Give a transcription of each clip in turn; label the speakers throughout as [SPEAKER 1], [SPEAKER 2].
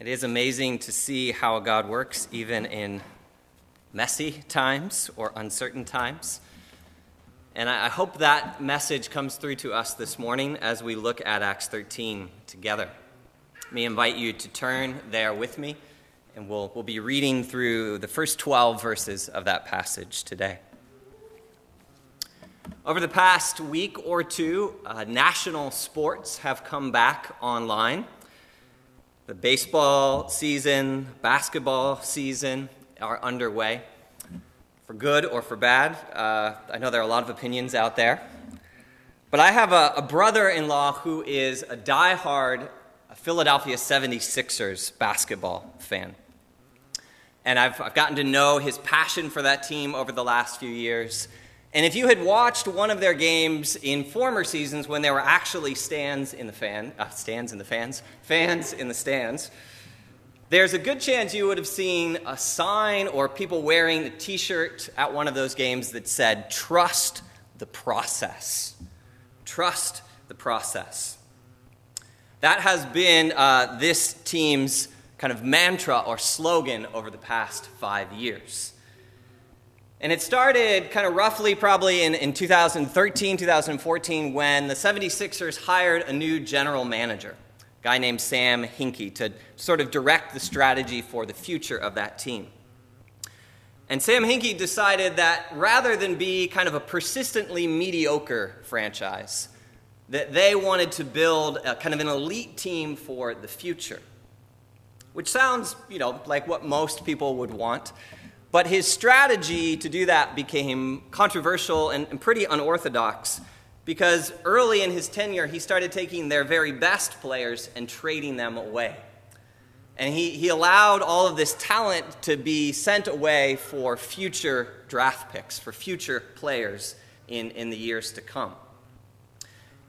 [SPEAKER 1] It is amazing to see how God works even in messy times or uncertain times. And I hope that message comes through to us this morning as we look at Acts 13 together. Let me invite you to turn there with me, and we'll, we'll be reading through the first 12 verses of that passage today. Over the past week or two, uh, national sports have come back online. The baseball season, basketball season are underway, for good or for bad. Uh, I know there are a lot of opinions out there. But I have a, a brother in law who is a die-hard Philadelphia 76ers basketball fan. And I've, I've gotten to know his passion for that team over the last few years. And if you had watched one of their games in former seasons when there were actually stands in the fan, uh, stands in the fans, fans in the stands, there's a good chance you would have seen a sign or people wearing a t-shirt at one of those games that said, trust the process. Trust the process. That has been uh, this team's kind of mantra or slogan over the past five years. And it started kind of roughly probably in, in 2013, 2014, when the 76ers hired a new general manager, a guy named Sam Hinkie, to sort of direct the strategy for the future of that team. And Sam Hinkie decided that rather than be kind of a persistently mediocre franchise, that they wanted to build a, kind of an elite team for the future. Which sounds, you know, like what most people would want. But his strategy to do that became controversial and, and pretty unorthodox because early in his tenure, he started taking their very best players and trading them away. And he, he allowed all of this talent to be sent away for future draft picks, for future players in, in the years to come.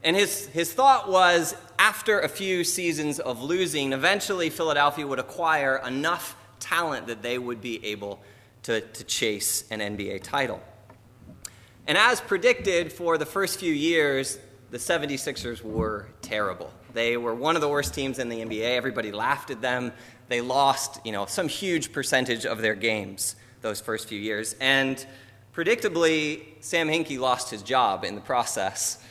[SPEAKER 1] And his, his thought was after a few seasons of losing, eventually Philadelphia would acquire enough talent that they would be able to, to chase an NBA title. And as predicted, for the first few years, the 76ers were terrible. They were one of the worst teams in the NBA. Everybody laughed at them. They lost, you know, some huge percentage of their games those first few years. And predictably, Sam Hinkie lost his job in the process.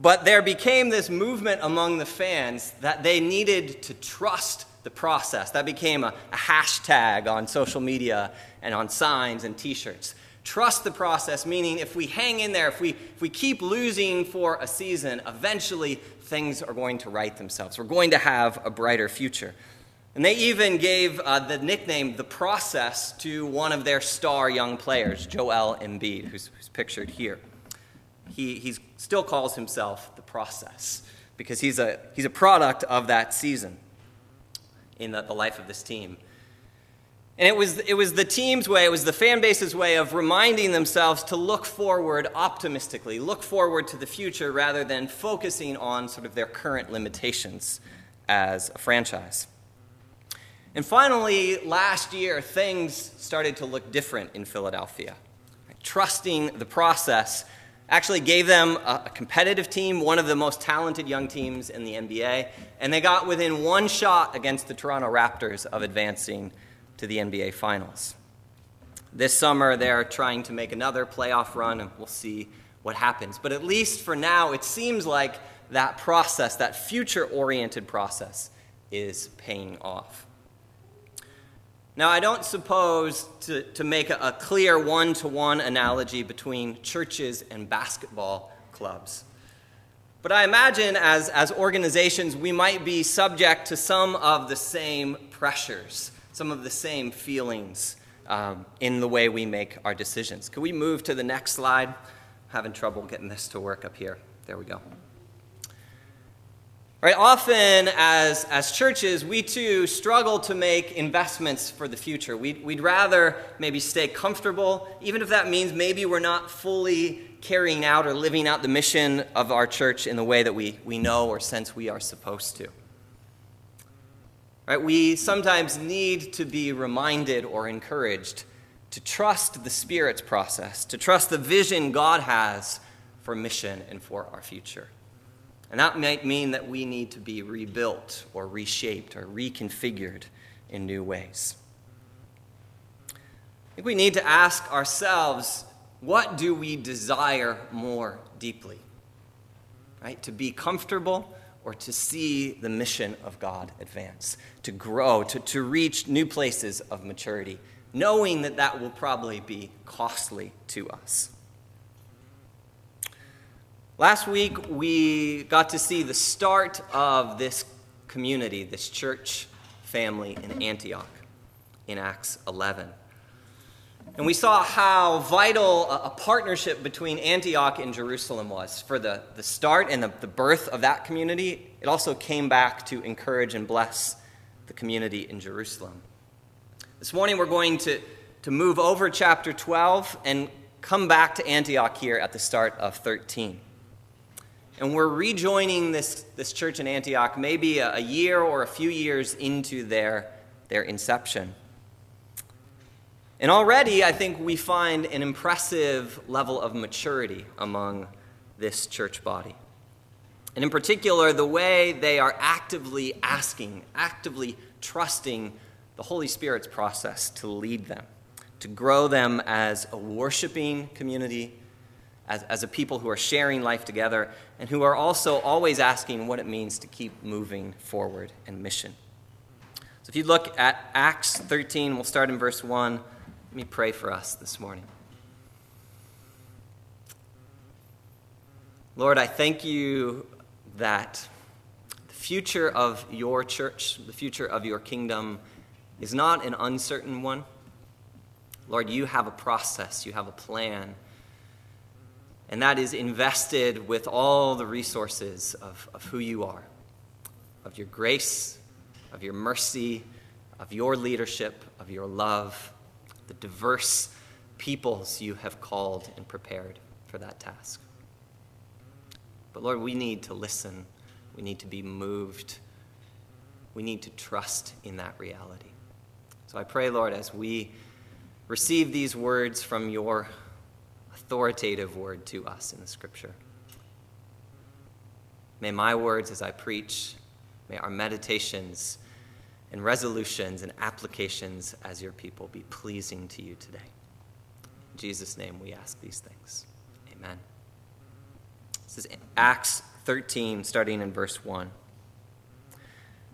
[SPEAKER 1] But there became this movement among the fans that they needed to trust the process. That became a, a hashtag on social media and on signs and t shirts. Trust the process, meaning if we hang in there, if we, if we keep losing for a season, eventually things are going to right themselves. We're going to have a brighter future. And they even gave uh, the nickname The Process to one of their star young players, Joel Embiid, who's, who's pictured here. He he's, still calls himself The Process because he's a, he's a product of that season in the, the life of this team. And it was, it was the team's way, it was the fan base's way of reminding themselves to look forward optimistically, look forward to the future rather than focusing on sort of their current limitations as a franchise. And finally, last year, things started to look different in Philadelphia. Trusting the process actually gave them a, competitive team, one of the most talented young teams in the NBA, and they got within one shot against the Toronto Raptors of advancing to the NBA Finals. This summer, they're trying to make another playoff run, and we'll see what happens. But at least for now, it seems like that process, that future oriented process, is paying off. Now, I don't suppose to, to make a, a clear one to one analogy between churches and basketball clubs. But I imagine as, as organizations, we might be subject to some of the same pressures, some of the same feelings um, in the way we make our decisions. Could we move to the next slide? I'm having trouble getting this to work up here. There we go. Right, often as, as churches, we too struggle to make investments for the future. We'd, we'd rather maybe stay comfortable, even if that means maybe we're not fully carrying out or living out the mission of our church in the way that we, we know or sense we are supposed to. Right, we sometimes need to be reminded or encouraged to trust the Spirit's process, to trust the vision God has for mission and for our future. And that might mean that we need to be rebuilt or reshaped or reconfigured in new ways. I think we need to ask ourselves what do we desire more deeply? Right? To be comfortable or to see the mission of God advance, to grow, to, to reach new places of maturity, knowing that that will probably be costly to us. Last week, we got to see the start of this community, this church family in Antioch in Acts 11. And we saw how vital a, partnership between Antioch and Jerusalem was for the, the start and the, the birth of that community. It also came back to encourage and bless the community in Jerusalem. This morning, we're going to, to move over chapter 12 and come back to Antioch here at the start of 13. And we're rejoining this, this church in Antioch maybe a, a year or a few years into their, their inception. And already, I think we find an impressive level of maturity among this church body. And in particular, the way they are actively asking, actively trusting the Holy Spirit's process to lead them, to grow them as a worshiping community as, as a people who are sharing life together and who are also always asking what it means to keep moving forward in mission. So if you look at Acts 13, we'll start in verse 1. Let me pray for us this morning. Lord, I thank you that the future of your church, the future of your kingdom, is not an uncertain one. Lord, you have a process, you have a plan and that is invested with all the resources of, of who you are, of your grace, of your mercy, of your leadership, of your love, the diverse peoples you have called and prepared for that task. But Lord, we need to listen. We need to be moved. We need to trust in that reality. So I pray, Lord, as we receive these words from your authoritative word to us in the scripture. May my words as I preach, may our meditations and resolutions and applications as your people be pleasing to you today. In Jesus' name we ask these things. Amen. This is Acts 13, starting in verse 1.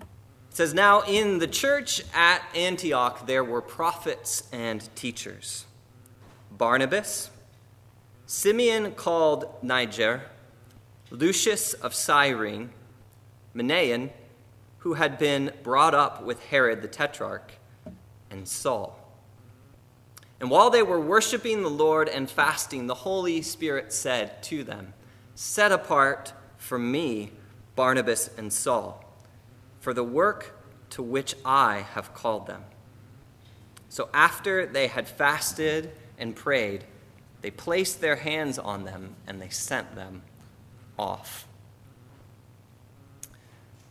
[SPEAKER 1] It says, Now in the church at Antioch there were prophets and teachers Barnabas Simeon called Niger, Lucius of Cyrene, Manaen, who had been brought up with Herod the Tetrarch, and Saul. And while they were worshiping the Lord and fasting, the Holy Spirit said to them, Set apart for me Barnabas and Saul, for the work to which I have called them. So after they had fasted and prayed, they placed their hands on them and they sent them off.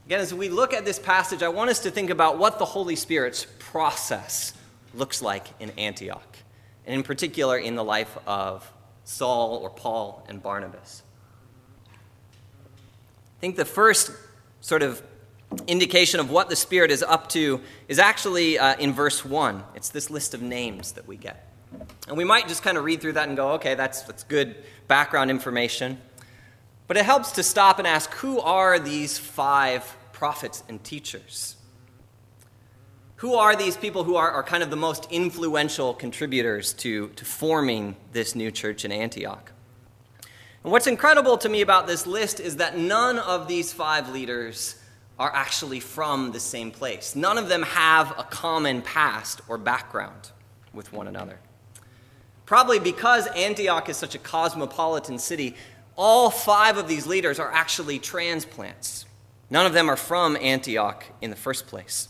[SPEAKER 1] Again, as we look at this passage, I want us to think about what the Holy Spirit's process looks like in Antioch, and in particular in the life of Saul or Paul and Barnabas. I think the first sort of indication of what the Spirit is up to is actually uh, in verse 1. It's this list of names that we get. And we might just kind of read through that and go, okay, that's, that's good background information. But it helps to stop and ask who are these five prophets and teachers? Who are these people who are, are kind of the most influential contributors to, to forming this new church in Antioch? And what's incredible to me about this list is that none of these five leaders are actually from the same place. None of them have a common past or background with one another. Probably because Antioch is such a cosmopolitan city, all five of these leaders are actually transplants. None of them are from Antioch in the first place.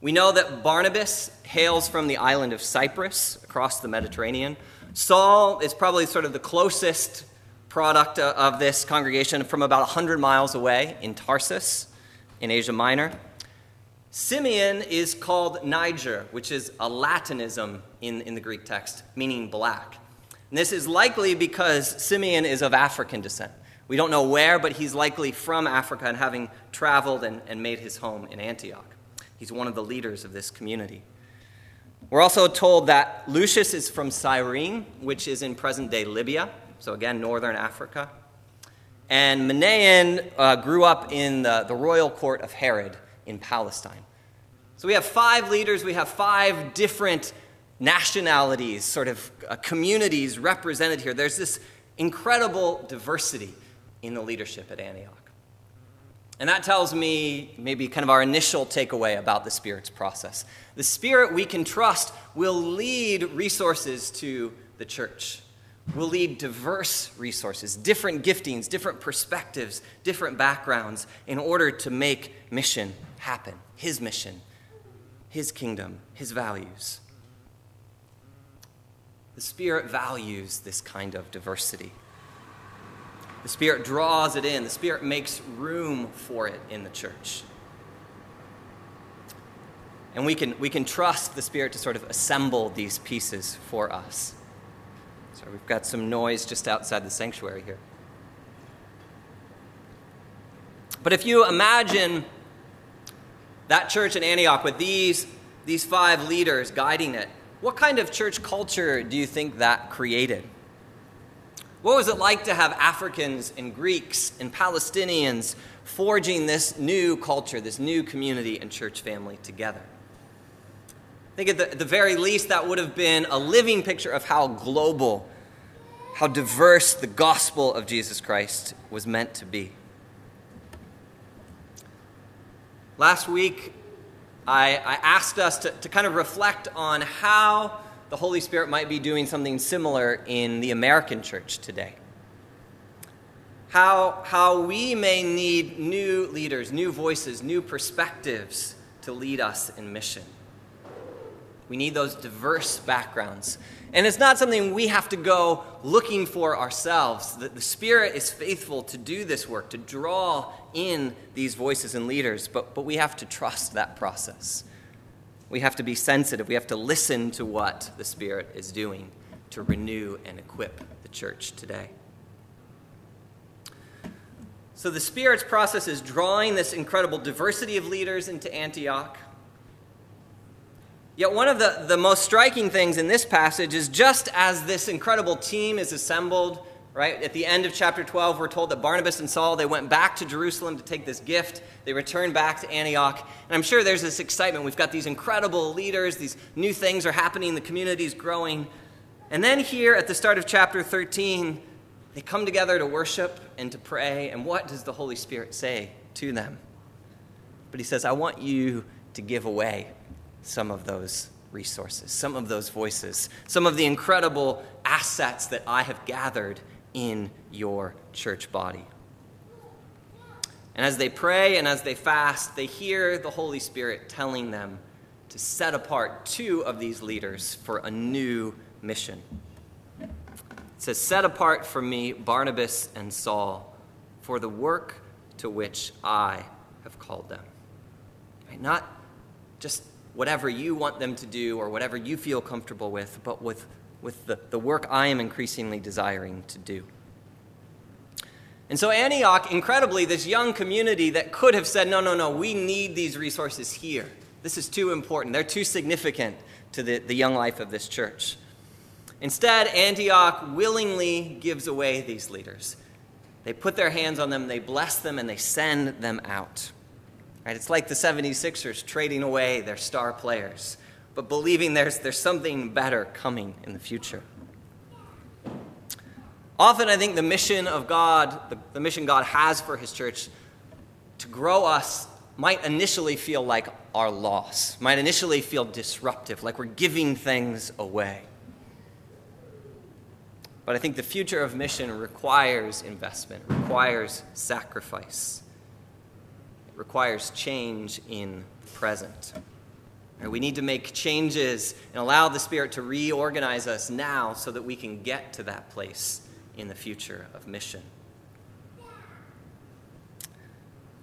[SPEAKER 1] We know that Barnabas hails from the island of Cyprus across the Mediterranean. Saul is probably sort of the closest product of this congregation from about 100 miles away in Tarsus in Asia Minor. Simeon is called Niger, which is a Latinism in, in the Greek text, meaning black. And this is likely because Simeon is of African descent. We don't know where, but he's likely from Africa and having traveled and, and made his home in Antioch. He's one of the leaders of this community. We're also told that Lucius is from Cyrene, which is in present day Libya, so again, northern Africa. And Manaen uh, grew up in the, the royal court of Herod in Palestine. So we have five leaders, we have five different nationalities, sort of uh, communities represented here. There's this incredible diversity in the leadership at Antioch. And that tells me maybe kind of our initial takeaway about the Spirit's process. The Spirit we can trust will lead resources to the church, will lead diverse resources, different giftings, different perspectives, different backgrounds in order to make mission happen His mission, His kingdom, His values. The Spirit values this kind of diversity. The Spirit draws it in, the Spirit makes room for it in the church. And we can, we can trust the Spirit to sort of assemble these pieces for us. So we've got some noise just outside the sanctuary here. But if you imagine that church in Antioch with these, these five leaders guiding it, what kind of church culture do you think that created? What was it like to have Africans and Greeks and Palestinians forging this new culture, this new community and church family together? I think at the, at the very least, that would have been a living picture of how global, how diverse the gospel of Jesus Christ was meant to be. Last week, I, I asked us to, to kind of reflect on how the Holy Spirit might be doing something similar in the American church today. How, how we may need new leaders, new voices, new perspectives to lead us in mission. We need those diverse backgrounds. And it's not something we have to go looking for ourselves. The, the Spirit is faithful to do this work, to draw in these voices and leaders, but, but we have to trust that process. We have to be sensitive. We have to listen to what the Spirit is doing to renew and equip the church today. So, the Spirit's process is drawing this incredible diversity of leaders into Antioch. Yet, one of the, the most striking things in this passage is just as this incredible team is assembled right? At the end of chapter 12, we're told that Barnabas and Saul, they went back to Jerusalem to take this gift. They returned back to Antioch. And I'm sure there's this excitement. We've got these incredible leaders, these new things are happening, the community is growing. And then here at the start of chapter 13, they come together to worship and to pray. And what does the Holy Spirit say to them? But he says, I want you to give away some of those resources, some of those voices, some of the incredible assets that I have gathered in your church body. And as they pray and as they fast, they hear the Holy Spirit telling them to set apart two of these leaders for a new mission. It says, Set apart for me Barnabas and Saul for the work to which I have called them. Right? Not just whatever you want them to do or whatever you feel comfortable with, but with with the, the work I am increasingly desiring to do. And so, Antioch, incredibly, this young community that could have said, no, no, no, we need these resources here. This is too important. They're too significant to the, the young life of this church. Instead, Antioch willingly gives away these leaders. They put their hands on them, they bless them, and they send them out. Right? It's like the 76ers trading away their star players but believing there's, there's something better coming in the future. Often, I think the mission of God, the, the mission God has for His church to grow us, might initially feel like our loss, might initially feel disruptive, like we're giving things away. But I think the future of mission requires investment, requires sacrifice, requires change in the present. We need to make changes and allow the Spirit to reorganize us now so that we can get to that place in the future of mission.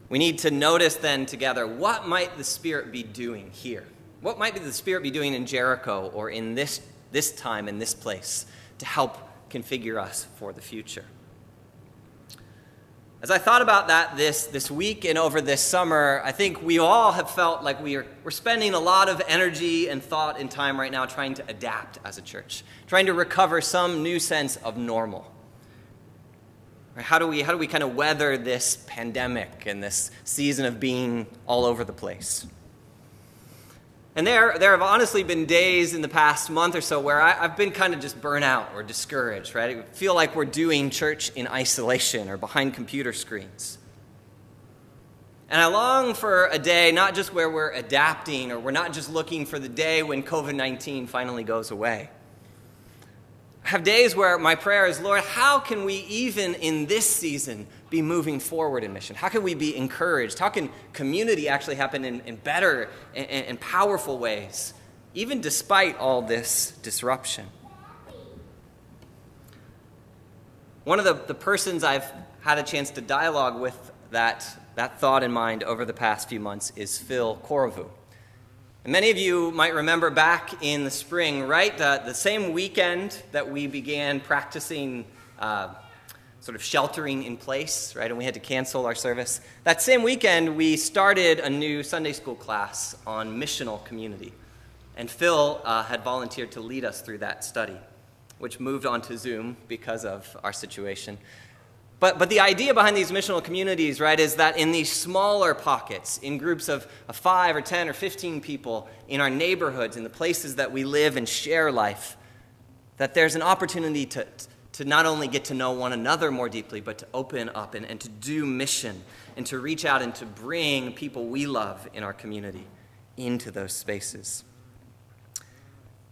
[SPEAKER 1] We need to notice then together what might the Spirit be doing here? What might the Spirit be doing in Jericho or in this, this time, in this place, to help configure us for the future? As I thought about that this, this week and over this summer, I think we all have felt like we are, we're spending a lot of energy and thought and time right now trying to adapt as a church, trying to recover some new sense of normal. How do we, how do we kind of weather this pandemic and this season of being all over the place? And there, there have honestly been days in the past month or so where I, have been kind of just burnt out or discouraged, right? I feel like we're doing church in isolation or behind computer screens. And I long for a day not just where we're adapting or we're not just looking for the day when COVID 19 finally goes away. I have days where my prayer is, Lord, how can we, even in this season, be moving forward in mission? How can we be encouraged? How can community actually happen in, in better and, powerful ways, even despite all this disruption? One of the, the persons I've had a chance to dialogue with that, that thought in mind over the past few months is Phil Korovu. And many of you might remember back in the spring, right? The, the same weekend that we began practicing uh, sort of sheltering in place, right? And we had to cancel our service. That same weekend, we started a new Sunday school class on missional community. And Phil uh, had volunteered to lead us through that study, which moved on to Zoom because of our situation. But, but the idea behind these missional communities, right, is that in these smaller pockets, in groups of, of 5 or 10 or 15 people, in our neighborhoods, in the places that we live and share life, that there's an opportunity to, to not only get to know one another more deeply, but to open up and, and to do mission and to reach out and to bring people we love in our community into those spaces.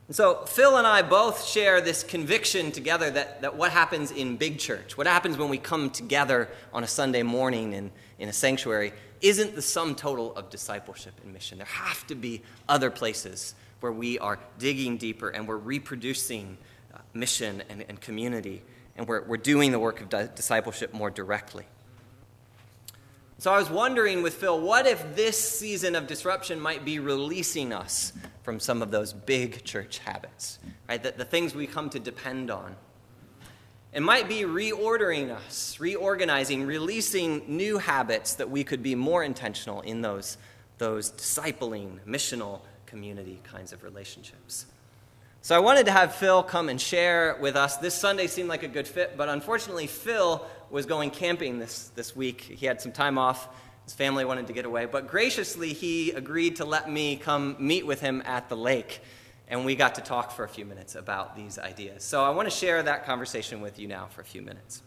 [SPEAKER 1] And so, Phil and I both share this conviction together that, that what happens in big church, what happens when we come together on a Sunday morning in, in a sanctuary, isn't the sum total of discipleship and mission. There have to be other places where we are digging deeper and we're reproducing mission and, and community, and we're, we're doing the work of di- discipleship more directly. So I was wondering with Phil, what if this season of disruption might be releasing us from some of those big church habits, right? The, the things we come to depend on. It might be reordering us, reorganizing, releasing new habits that we could be more intentional in those, those discipling, missional, community kinds of relationships. So I wanted to have Phil come and share with us. This Sunday seemed like a good fit, but unfortunately, Phil was going camping this, this week. He had some time off. His family wanted to get away, but graciously, he agreed to let me come meet with him at the lake. And we got to talk for a few minutes about these ideas. So I want to share that conversation with you now for a few minutes.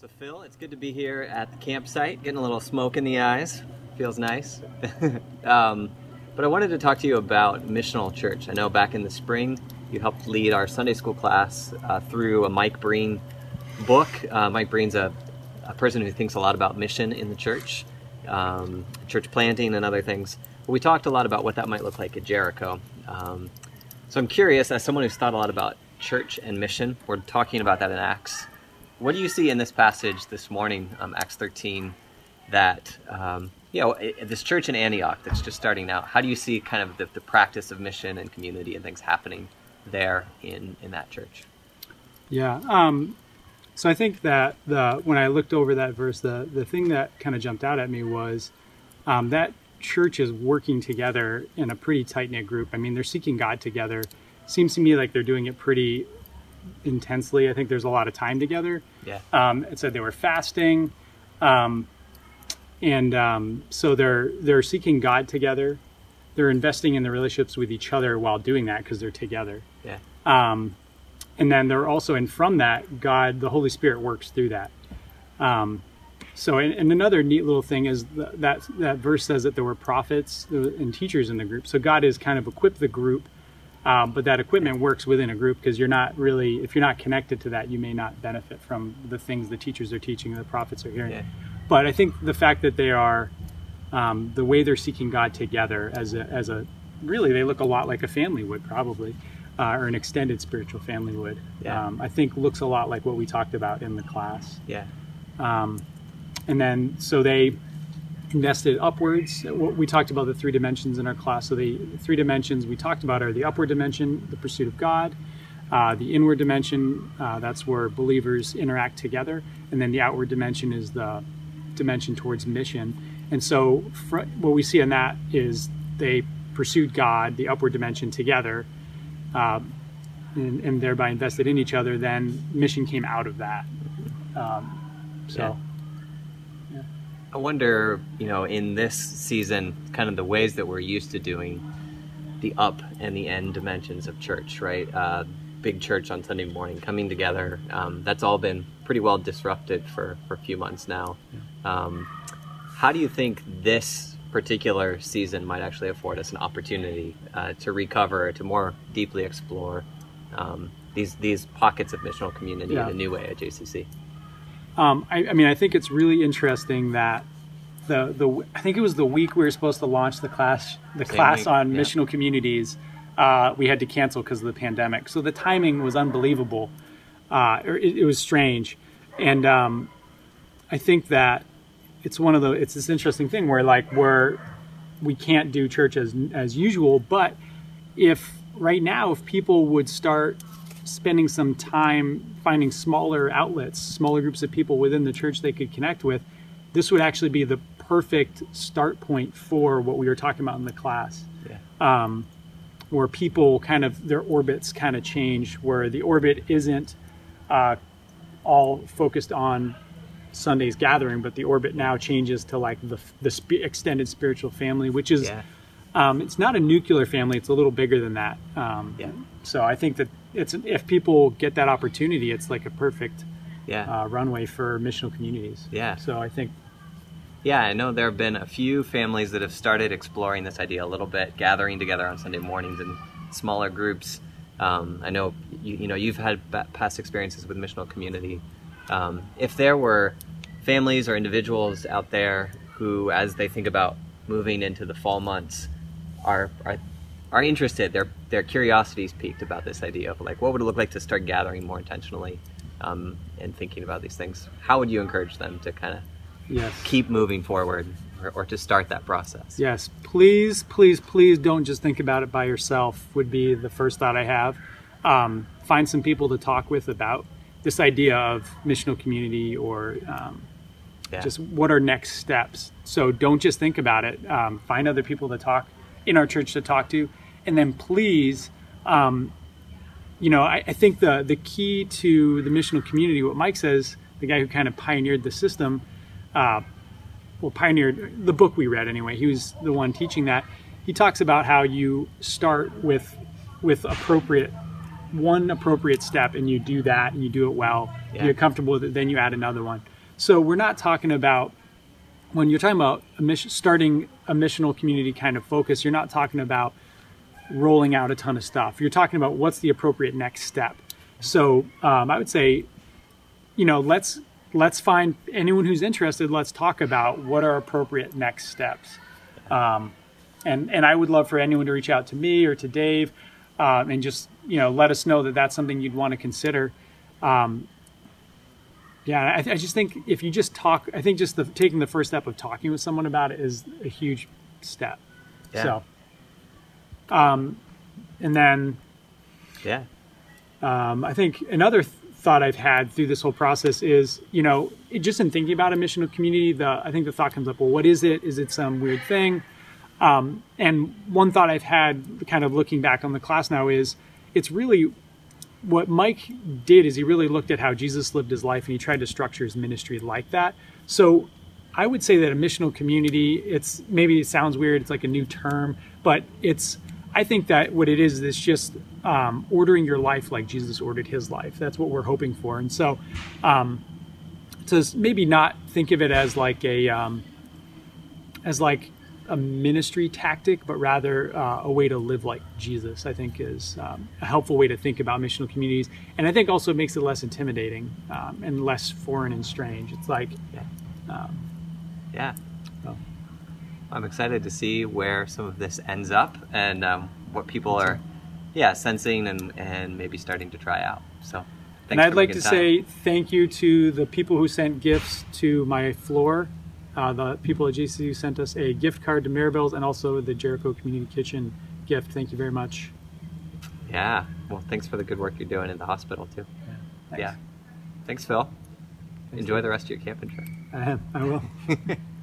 [SPEAKER 1] So, Phil, it's good to be here at the campsite, getting a little smoke in the eyes. Feels nice. um, but I wanted to talk to you about missional church. I know back in the spring you helped lead our Sunday school class uh, through a Mike Breen book. Uh, Mike Breen's a, a, person who thinks a lot about mission in the church, um, church planting, and other things. But we talked a lot about what that might look like at Jericho. Um, so I'm curious, as someone who's thought a lot about church and mission, we're talking about that in Acts. What do you see in this passage this morning, um, Acts 13, that um, you know, this church in Antioch that's just starting out, how do you see kind of the, the practice of mission and community and things happening there in, in that church?
[SPEAKER 2] Yeah. Um, so I think that the when I looked over that verse, the, the thing that kind of jumped out at me was um, that church is working together in a pretty tight knit group. I mean, they're seeking God together. Seems to me like they're doing it pretty intensely. I think there's a lot of time together.
[SPEAKER 1] Yeah.
[SPEAKER 2] Um, it said they were fasting. Um, and um, so they're they're seeking God together. They're investing in the relationships with each other while doing that because they're together.
[SPEAKER 1] Yeah.
[SPEAKER 2] Um, and then they're also, and from that, God, the Holy Spirit works through that. Um, so, and, and, another neat little thing is that that verse says that there were prophets and teachers in the group. So God has kind of equipped the group, um, but that equipment works within a group because you're not really, if you're not connected to that, you may not benefit from the things the teachers are teaching and the prophets are hearing. Yeah. But I think the fact that they are, um, the way they're seeking God together as a, as a, really, they look a lot like a family would probably, uh, or an extended spiritual family would.
[SPEAKER 1] Yeah.
[SPEAKER 2] Um, I think looks a lot like what we talked about in the class.
[SPEAKER 1] Yeah.
[SPEAKER 2] Um, and then, so they invested upwards. We talked about the three dimensions in our class. So the three dimensions we talked about are the upward dimension, the pursuit of God, Uh, the inward dimension, uh, that's where believers interact together, and then the outward dimension is the dimension towards mission. And so, fr- what we see in that is they pursued God, the upward dimension, together, um, and, and, thereby invested in each other. Then mission came out of that. Um, so.
[SPEAKER 1] Yeah. I wonder, you know, in this season, kind of the ways that we're used to doing the up and the end dimensions of church, right? Uh, big church on Sunday morning coming together. Um, that's all been pretty well disrupted for, for a few months now. Um, how do you think this particular season might actually afford us an opportunity uh, to recover, to more deeply explore um, these these pockets of missional community yeah. in a new way at JCC?
[SPEAKER 2] Um, I, I, mean, I think it's really interesting that the the I think it was the week we were supposed to launch the class the Same class week. on yeah. missional communities. Uh, we had to cancel because of the pandemic. So the timing was unbelievable. Uh, it, it, was strange, and um, I think that it's one of the it's this interesting thing where like we're we can't do church as as usual, but if right now if people would start spending some time finding smaller outlets, smaller groups of people within the church they could connect with, this would actually be the perfect start point for what we were talking about in the class. Yeah. Um, where people kind of their orbits kind of change, where the orbit isn't uh, all focused on Sunday's gathering, but the orbit now changes to like the the sp- extended spiritual family, which is yeah. um, it's not a nuclear family; it's a little bigger than that. Um, yeah. So I think that it's if people get that opportunity, it's like a perfect yeah. uh, runway for missional communities.
[SPEAKER 1] Yeah.
[SPEAKER 2] So I think.
[SPEAKER 1] Yeah, I know there have been a few families that have started exploring this idea a little bit, gathering together on Sunday mornings in smaller groups. Um, I know you, you, know you've had past experiences with missional community. Um, if there were families or individuals out there who, as they think about moving into the fall months, are are are interested. Their their curiosity is piqued about this idea of like what would it look like to start gathering more intentionally um, and thinking about these things. How would you encourage them to kind of yes. keep moving forward or, or, to start that process?
[SPEAKER 2] Yes, please, please, please don't just think about it by yourself. Would be the first thought I have. Um, find some people to talk with about this idea of missional community or um, yeah. just what are next steps. So don't just think about it. Um, find other people to talk in our church to talk to, and then please, um, you know, I, I, think the the key to the missional community, what Mike says, the guy who kind of pioneered the system, uh, well, pioneered the book we read anyway. He was the one teaching that. He talks about how you start with with appropriate one appropriate step and you do that and you do it well yeah. you're comfortable with it then you add another one so we're not talking about when you're talking about a mission, starting a missional community kind of focus, you're not talking about rolling out a ton of stuff. You're talking about what's the appropriate next step. So um, I would say, you know, let's let's find anyone who's interested. Let's talk about what are appropriate next steps. Um, and and I would love for anyone to reach out to me or to Dave, um, and just you know let us know that that's something you'd want to consider. Um, yeah, I, I, just think if you just talk, I think just the taking the first step of talking with someone about it is a huge step. Yeah. So, um, and then,
[SPEAKER 1] yeah,
[SPEAKER 2] um, I think another th- thought I've had through this whole process is, you know, it, just in thinking about a mission of community, the I think the thought comes up, well, what is it? Is it some weird thing? Um, and one thought I've had, kind of looking back on the class now, is it's really what Mike did is he really looked at how Jesus lived his life and he tried to structure his ministry like that. So I would say that a missional community, it's maybe it sounds weird, it's like a new term, but it's I think that what it is is just um, ordering your life like Jesus ordered his life. That's what we're hoping for. And so um, to maybe not think of it as like a um, as like a ministry tactic, but rather uh, a way to live like Jesus, I think is um, a helpful way to think about missional communities. And I think also it makes it less intimidating um, and less foreign and strange. It's like,
[SPEAKER 1] um, yeah. I'm excited to see where some of this ends up and um, what people are, yeah, sensing and, and maybe starting to try out. So,
[SPEAKER 2] and I'd like to time. say thank you to the people who sent gifts to my floor uh, the people at JCU sent us a gift card to Maribel's and also the Jericho Community Kitchen gift. Thank you very much.
[SPEAKER 3] Yeah. Well, thanks for the good work you're doing in the hospital too.
[SPEAKER 2] Yeah. Thanks.
[SPEAKER 3] Yeah. Thanks, Phil.
[SPEAKER 2] Thanks,
[SPEAKER 3] Enjoy
[SPEAKER 2] Phil.
[SPEAKER 3] the rest of your camping trip.
[SPEAKER 2] I am. I will.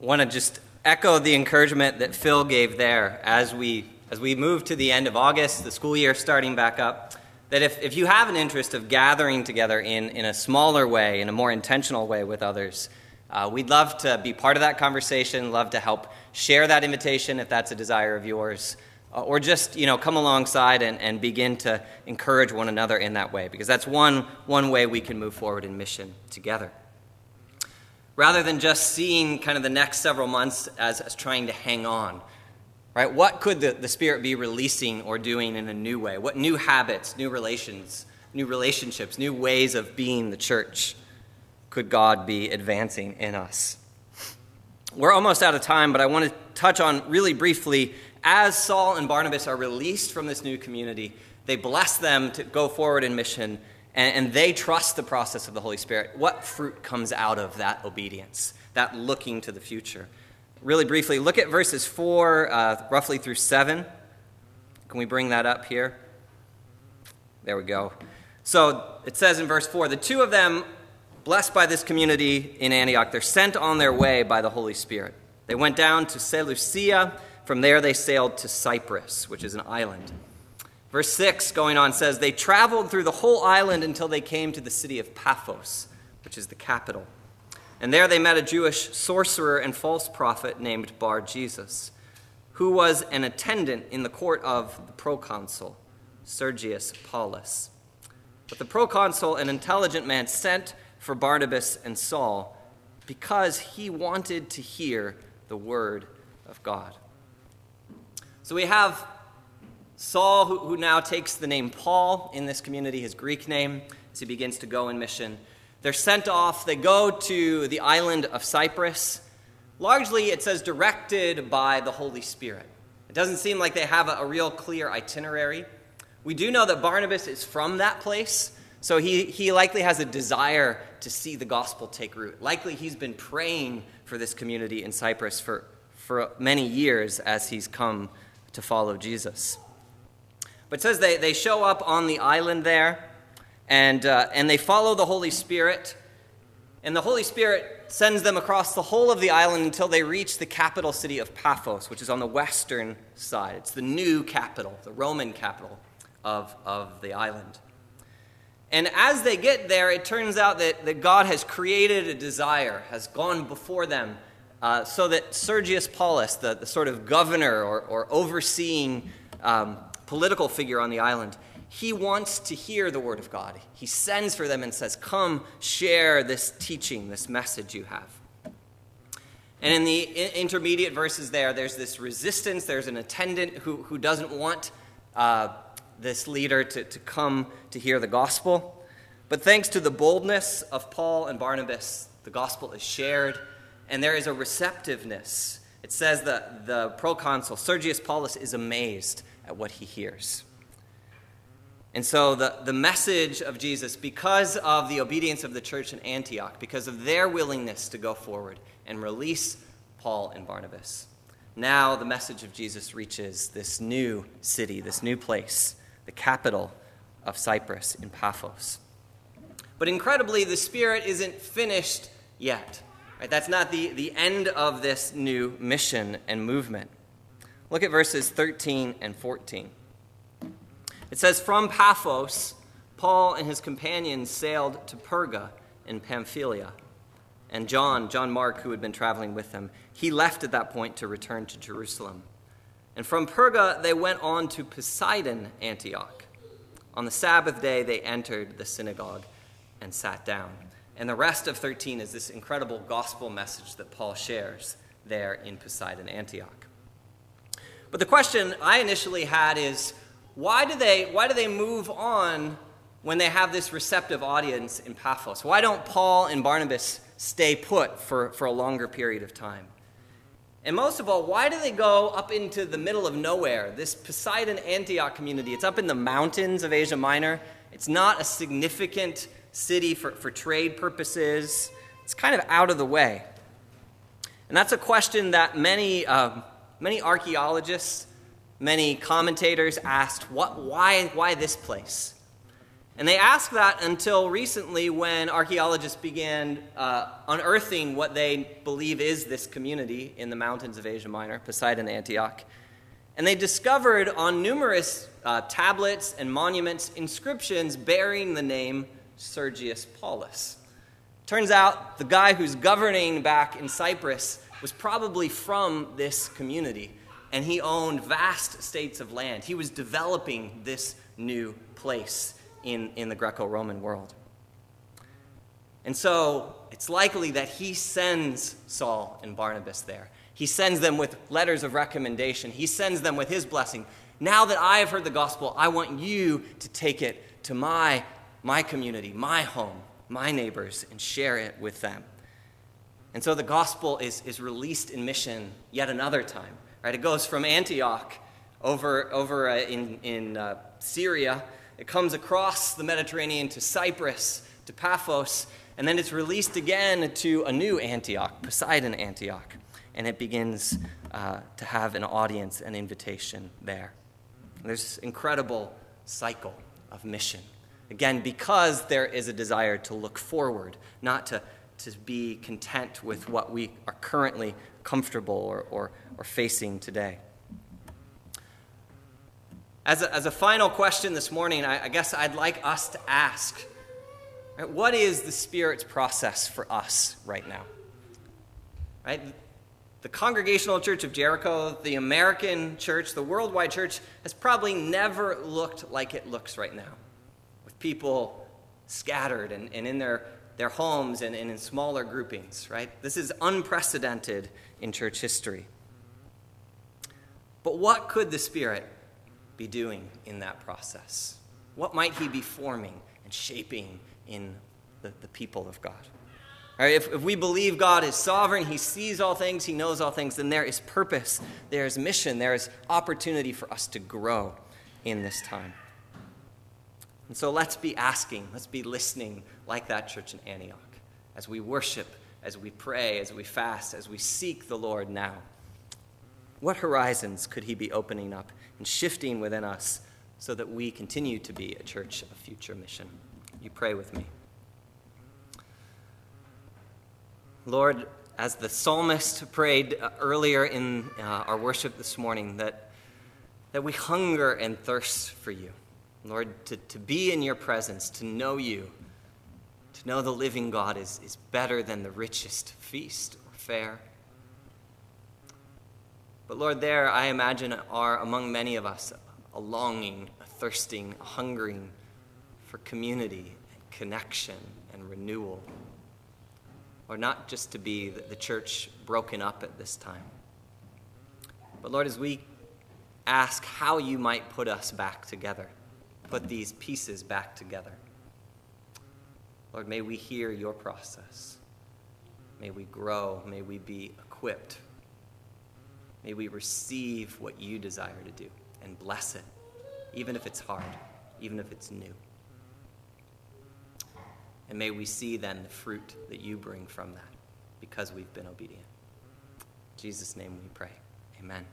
[SPEAKER 1] want to just echo the encouragement that Phil gave there as we as we move to the end of August, the school year starting back up. That if, if you have an interest of gathering together in, in a smaller way, in a more intentional way with others, uh, we'd love to be part of that conversation, love to help share that invitation if that's a desire of yours, uh, or just you know come alongside and, and begin to encourage one another in that way, because that's one, one way we can move forward in mission together rather than just seeing kind of the next several months as, as trying to hang on. Right? What could the, the Spirit be releasing or doing in a new way? What new habits, new relations, new relationships, new ways of being the church could God be advancing in us? We're almost out of time, but I want to touch on really briefly as Saul and Barnabas are released from this new community, they bless them to go forward in mission and, and they trust the process of the Holy Spirit. What fruit comes out of that obedience, that looking to the future? Really briefly, look at verses 4, uh, roughly through 7. Can we bring that up here? There we go. So it says in verse 4 the two of them, blessed by this community in Antioch, they're sent on their way by the Holy Spirit. They went down to Seleucia. From there, they sailed to Cyprus, which is an island. Verse 6 going on says, They traveled through the whole island until they came to the city of Paphos, which is the capital. And there they met a Jewish sorcerer and false prophet named Bar Jesus, who was an attendant in the court of the proconsul, Sergius Paulus. But the proconsul, an intelligent man, sent for Barnabas and Saul because he wanted to hear the word of God. So we have Saul, who, who, now takes the name Paul in this community, his Greek name, as he begins to go in mission. They're sent off. They go to the island of Cyprus. Largely, it says directed by the Holy Spirit. It doesn't seem like they have a, a real clear itinerary. We do know that Barnabas is from that place, so he, he likely has a desire to see the gospel take root. Likely, he's been praying for this community in Cyprus for, for many years as he's come to follow Jesus. But it says they, they show up on the island there and, uh, and they follow the Holy Spirit. And the Holy Spirit sends them across the whole of the island until they reach the capital city of Paphos, which is on the western side. It's the new capital, the Roman capital of, of the island. And as they get there, it turns out that, that God has created a desire, has gone before them, uh, so that Sergius Paulus, the, the sort of governor or, or overseeing um, political figure on the island, he wants to hear the word of God. He sends for them and says, Come share this teaching, this message you have. And in the intermediate verses there, there's this resistance. There's an attendant who, who doesn't want uh, this leader to, to come to hear the gospel. But thanks to the boldness of Paul and Barnabas, the gospel is shared, and there is a receptiveness. It says that the proconsul, Sergius Paulus, is amazed at what he hears. And so the, the message of Jesus, because of the obedience of the church in Antioch, because of their willingness to go forward and release Paul and Barnabas, now the message of Jesus reaches this new city, this new place, the capital of Cyprus in Paphos. But incredibly, the Spirit isn't finished yet. Right? That's not the, the end of this new mission and movement. Look at verses 13 and 14. It says, From Paphos, Paul and his companions sailed to Perga in Pamphylia. And John, John Mark, who had been traveling with them, he left at that point to return to Jerusalem. And from Perga, they went on to Pisidian Antioch. On the Sabbath day, they entered the synagogue and sat down. And the rest of 13 is this incredible gospel message that Paul shares there in Pisidian, Antioch. But the question I initially had is why do they, why do they move on when they have this receptive audience in Paphos? Why don't Paul and Barnabas stay put for, for a longer period of time? And most of all, why do they go up into the middle of nowhere? This Pisidian Antioch community, it's up in the mountains of Asia Minor. It's not a significant city for, for trade purposes. It's kind of out of the way. And that's a question that many, uh, many archaeologists Many commentators asked, what, why, why this place? And they asked that until recently when archaeologists began uh, unearthing what they believe is this community in the mountains of Asia Minor, Pisidian, Antioch. And they discovered on numerous uh, tablets and monuments inscriptions bearing the name Sergius Paulus. Turns out the guy who's governing back in Cyprus was probably from this community, and he owned vast estates of land. He was developing this new place in, in the Greco Roman world. And so it's likely that he sends Saul and Barnabas there. He sends them with letters of recommendation, he sends them with his blessing. Now that I have heard the gospel, I want you to take it to my, my community, my home, my neighbors, and share it with them. And so the gospel is, is released in mission yet another time. Right? It goes from Antioch over, over uh, in, in uh, Syria, it comes across the Mediterranean to Cyprus, to Paphos, and then it's released again to a new Antioch, Pisidian Antioch. And it begins uh, to have an audience, an invitation there. There's this incredible cycle of mission. Again, because there is a desire to look forward, not to, to be content with what we are currently comfortable or, or, or facing today. As a, as a final question this morning, I, I guess I'd like us to ask right, what is the Spirit's process for us right now? Right? The Congregational Church of Jericho, the American church, the worldwide church has probably never looked like it looks right now, people scattered and, and in their, their homes and, and in smaller groupings, right? This is unprecedented in church history. But what could the Spirit be doing in that process? What might He be forming and shaping in the, the people of God? All right, if, if we believe God is sovereign, He sees all things, He knows all things, then there is purpose, there is mission, there is opportunity for us to grow in this time. And so let's be asking, let's be listening like that church in Antioch as we worship, as we pray, as we fast, as we seek the Lord now. What horizons could He be opening up and shifting within us so that we continue to be a church of future mission? You pray with me. Lord, as the psalmist prayed uh, earlier in uh, our worship this morning, that, that we hunger and thirst for you. Lord, to, to be in your presence, to know you, to know the living God is, is better than the richest feast or fair. But Lord, there I imagine are among many of us a longing, a thirsting, a hungering for community and connection and renewal or not just to be the church broken up at this time. But Lord, as we ask how you might put us back together, put these pieces back together, Lord, may we hear your process. May we grow. May we be equipped. May we receive what you desire to do and bless it, even if it's hard, even if it's new. And may we see then the fruit that you bring from that because we've been obedient. In Jesus' name we pray. Amen.